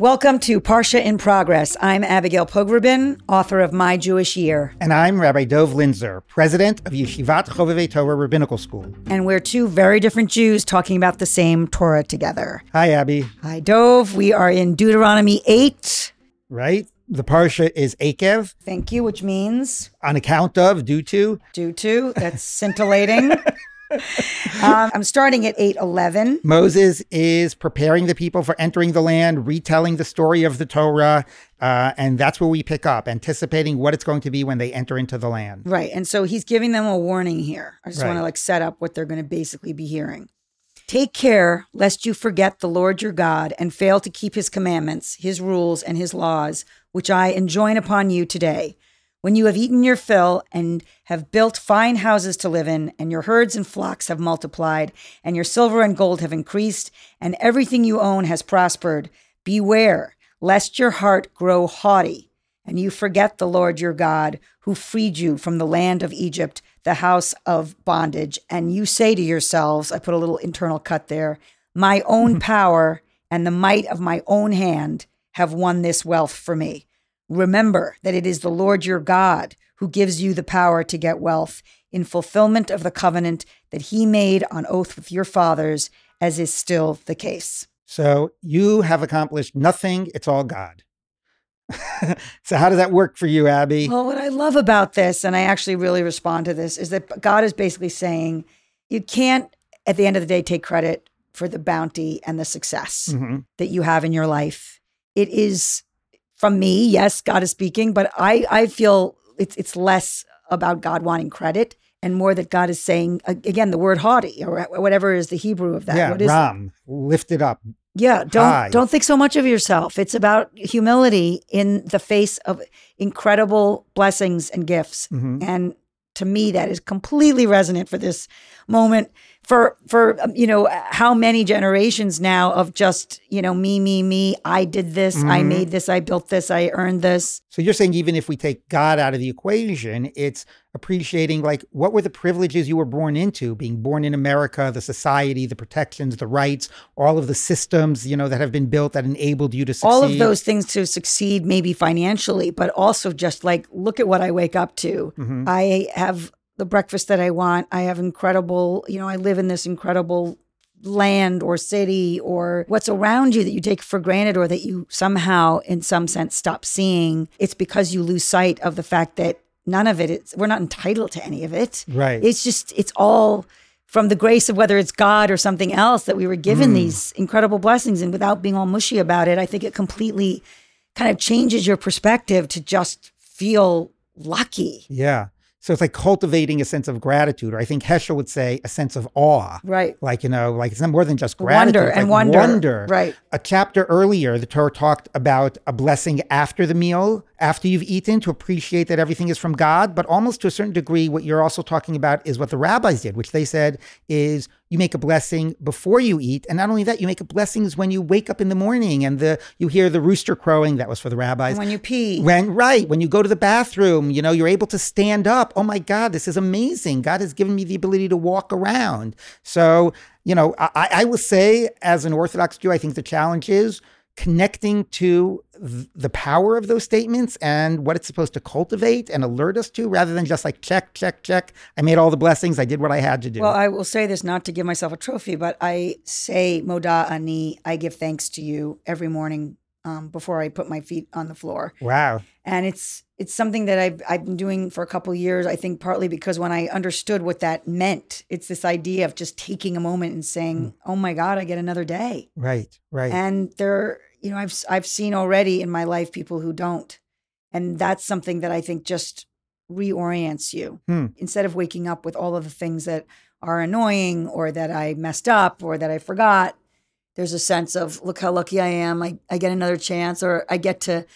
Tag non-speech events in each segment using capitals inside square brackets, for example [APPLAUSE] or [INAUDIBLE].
Welcome to Parsha in Progress. I'm Abigail Pogrebin, author of My Jewish Year. And I'm Rabbi Dov Linzer, president of Yeshivat Chovevei Torah Rabbinical School. And we're two very different Jews talking about the same Torah together. Hi, Abby. Hi, Dov. We are in Deuteronomy 8. Right? The Parsha is Eikev. Thank you, which means? On account of, due to. Due to. That's scintillating. [LAUGHS] [LAUGHS] um, I'm starting at 8:11. Moses is preparing the people for entering the land, retelling the story of the Torah, uh, and that's where we pick up, anticipating what it's going to be when they enter into the land. Right, and so he's giving them a warning here. I just Right. want to like set up what they're going to basically be hearing. Take care lest you forget the Lord your God and fail to keep his commandments, his rules, and his laws, which I enjoin upon you today. When you have eaten your fill and have built fine houses to live in, and your herds and flocks have multiplied, and your silver and gold have increased, and everything you own has prospered, beware lest your heart grow haughty, and you forget the Lord your God, who freed you from the land of Egypt, the house of bondage, and you say to yourselves, I put a little internal cut there, my own [LAUGHS] power and the might of my own hand have won this wealth for me. Remember that it is the Lord your God who gives you the power to get wealth in fulfillment of the covenant that he made on oath with your fathers, as is still the case. So you have accomplished nothing, it's all God. [LAUGHS] so, how does that work for you, Abby? Well, what I love about this, and I actually really respond to this, is that God is basically saying you can't, at the end of the day, take credit for the bounty and the success Mhm. that you have in your life. It is from me, yes, God is speaking, but I, I feel it's it's less about God wanting credit and more that God is saying again the word haughty or whatever is the Hebrew of that. yeah, What is it? Ram, lift it up. Yeah, don't High. don't think so much of yourself. It's about humility in the face of incredible blessings and gifts. Mhm. And to me that is completely resonant for this moment for for um, you know how many generations now of just, you know, me me me, I did this, I Mhm. made this, I built this, I earned this. So you're saying even if we take God out of the equation, it's appreciating like what were the privileges you were born into, being born in America, the society, the protections, the rights, all of the systems, you know, that have been built that enabled you to succeed. all of those things to succeed maybe financially but also just like look at what i wake up to Mhm. i have the breakfast that i want i have incredible you know i live in this incredible land or city or what's around you that you take for granted or that you somehow in some sense stop seeing it's because you lose sight of the fact that none of it. is we're not entitled to any of it Right. it's just it's all from the grace of whether it's God or something else that we were given mm. these incredible blessings and without being all mushy about it, I think it completely kind of changes your perspective to just feel lucky. yeah. So it's like cultivating a sense of gratitude, or I think Heschel would say a sense of awe. Right. Like, you know, like it's not more than just gratitude. Wonder and like wonder. Wonder. Right. A chapter earlier, the Torah talked about a blessing after the meal, after you've eaten, to appreciate that everything is from God. But almost to a certain degree, what you're also talking about is what the rabbis did, which they said is you make a blessing before you eat, and not only that, you make a blessings when you wake up in the morning and the you hear the rooster crowing. That was for the rabbis. And when you pee. When right, when you go to the bathroom, you know, you're able to stand up. Oh my God, this is amazing. God has given me the ability to walk around. So, you know, I, I will say, as an Orthodox Jew, I think the challenge is connecting to the power of those statements and what it's supposed to cultivate and alert us to, rather than just like check, check, check. I made all the blessings. I did what I had to do. Well, I will say this not to give myself a trophy, but I say Moda Ani, I give thanks to you every morning um, before I put my feet on the floor. wow. and it's it's something that I've I've been doing for a couple years. I think partly because when I understood what that meant, it's this idea of just taking a moment and saying, "Oh my God, I get another day." Right. Right. And there, you know, I've I've seen already in my life people who don't, and that's something that I think just reorients you Hmm. instead of waking up with all of the things that are annoying or that I messed up or that I forgot. There's a sense of look how lucky I am. I, I get another chance or I get to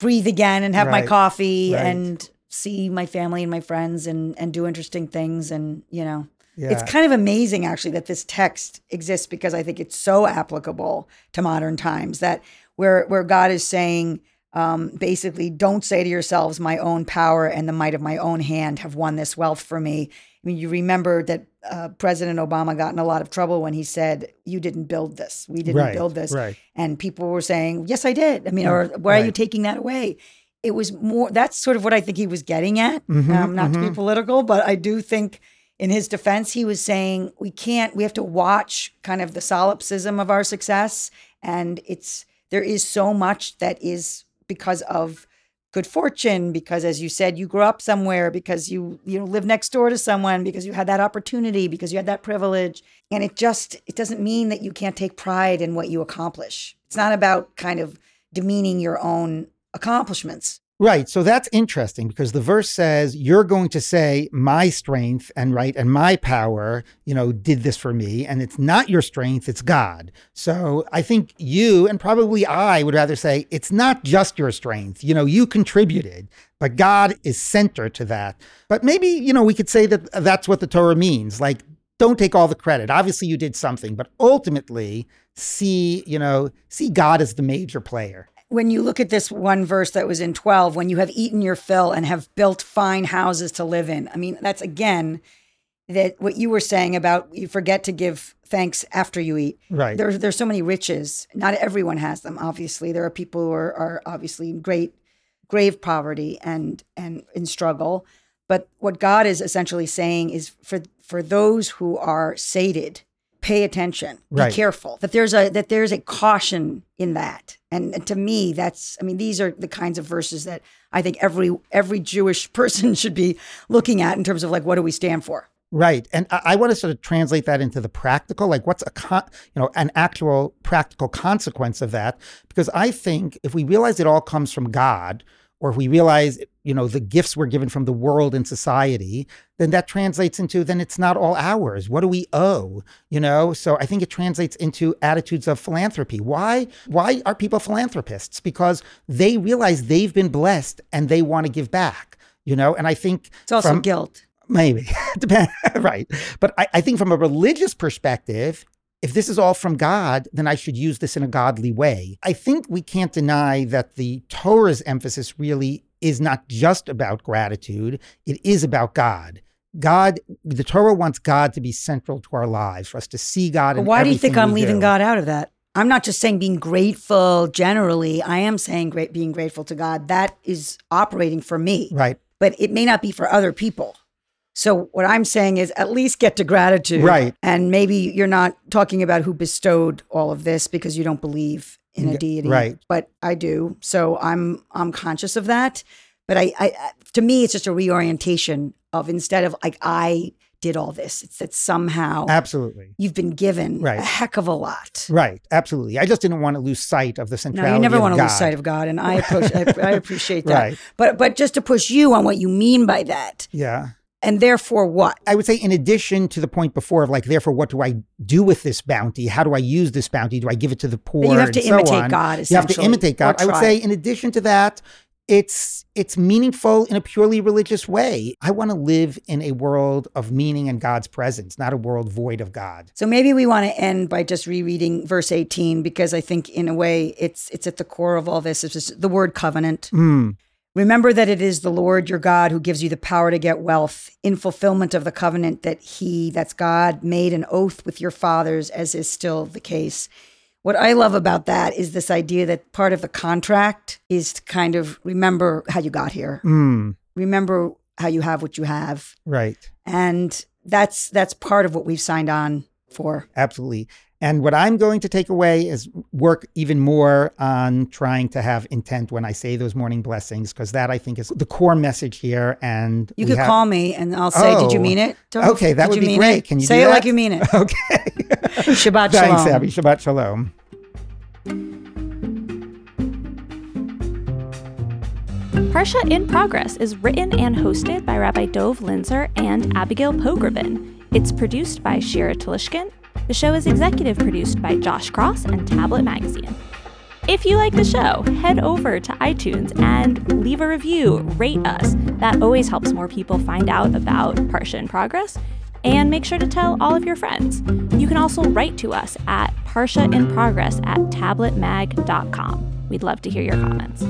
breathe again and have my coffee Right. and see my family and my friends and and do interesting things and you know yeah. it's kind of amazing actually that this text exists because I think it's so applicable to modern times that where where God is saying um, basically, don't say to yourselves, my own power and the might of my own hand have won this wealth for me. Mean, you remember that uh, President Obama got in a lot of trouble when he said, You didn't build this. We didn't Right, build this. right. And people were saying, Yes, I did. I mean, or why are you taking that away? It was more, that's sort of what I think he was getting at. Mm-hmm, um, not to be political, but I do think in his defense, he was saying, We can't, we have to watch kind of the solipsism of our success. And it's, there is so much that is because of good fortune because as you said you grew up somewhere because you you know live next door to someone because you had that opportunity because you had that privilege. And it just it doesn't mean that you can't take pride in what you accomplish. It's not about kind of demeaning your own accomplishments Right. So that's interesting because the verse says you're going to say my strength and right and my power, you know, did this for me. And it's not your strength, it's God. So I think you and probably I would rather say it's not just your strength. You know, you contributed, but God is center to that. But maybe, you know, we could say that that's what the Torah means. Like, don't take all the credit. Obviously you did something, but ultimately see, you know, see God as the major player. When you look at this one verse that was in 12 when you have eaten your fill and have built fine houses to live in i mean that's again that what you were saying about you forget to give thanks after you eat. Right. there's there's so many riches. Not everyone has them obviously. There are people who are, are obviously in great grave poverty and and in struggle. But what god is essentially saying is for for those who are sated pay attention be Right. careful that there's a that there's a caution in that and, and to me that's i mean these are the kinds of verses that i think every every jewish [LAUGHS] person should be looking at in terms of like what do we stand for Right. And I, I want to sort of translate that into the practical, like what's a con- you know, an actual practical consequence of that. Because I think if we realize it all comes from God, or if we realize, you know, the gifts we're given from the world and society, then that translates into then it's not all ours. What do we owe? You know? So I think it translates into attitudes of philanthropy. Why? Why are people philanthropists? Because they realize they've been blessed and they want to give back. You know, and I think it's also from- guilt Maybe. [LAUGHS] Depend [LAUGHS] right. But I, I think from a religious perspective, if this is all from God, then I should use this in a godly way. I think we can't deny that the Torah's emphasis really is not just about gratitude, it is about God. God, the Torah wants God to be central to our lives, for us to see God. In why do you think I'm leaving do. God out of that? I'm not just saying being grateful generally. I am saying great being grateful to God. That is operating for me, Right. but it may not be for other people. So what I'm saying is at least get to gratitude. Right. And maybe you're not talking about who bestowed all of this because you don't believe in a deity. right. But I do. So I'm I'm conscious of that. But I, I to me it's just a reorientation of instead of like I did all this, it's that somehow Absolutely. you've been given Right. a heck of a lot. Right. Absolutely. I just didn't want to lose sight of the centrality. No, you never want to lose sight of God, and I approach, I, I [LAUGHS] appreciate that. Right. But but just to push you on what you mean by that, Yeah. And therefore what? I would say, in addition to the point before of like, therefore, what do I do with this bounty? How do I use this bounty? Do I give it to the poor? you have to so imitate on? God, You have to imitate God. I would say, in addition to that, it's it's meaningful in a purely religious way. I want to live in a world of meaning and God's presence, not a world void of God. So maybe we want to end by just rereading verse 18 because I think in a way it's it's at the core of all this. It's just the word covenant. Mm, Remember that it is the Lord your God who gives you the power to get wealth in fulfillment of the covenant that he, that's God, made an oath with your fathers, as is still the case. What I love about that is this idea that part of the contract is to kind of remember how you got here, mm, remember how you have what you have, right. and that's that's part of what we've signed on for. Absolutely. And what I'm going to take away is work even more on trying to have intent when I say those morning blessings, because that I think is the core message here. And You could have- call me and I'll say, "Did you Oh. mean it?" Okay, that Did would you be mean great. it? Can you say do it like you mean it? [LAUGHS] Okay. Shabbat [LAUGHS] Thanks, shalom. Abby. Shabbat shalom. Parsha in Progress is written and hosted by Rabbi Dov Linzer and Abigail Pogrebin. It's produced by Shira Telushkin. The show is executive produced by Josh Cross and Tablet Magazine. If you like the show, head over to iTunes and leave a review, rate us. That always helps more people find out about Parsha in Progress. And make sure to tell all of your friends. You can also write to us at parshainprogress at tabletmag.com. We'd love to hear your comments.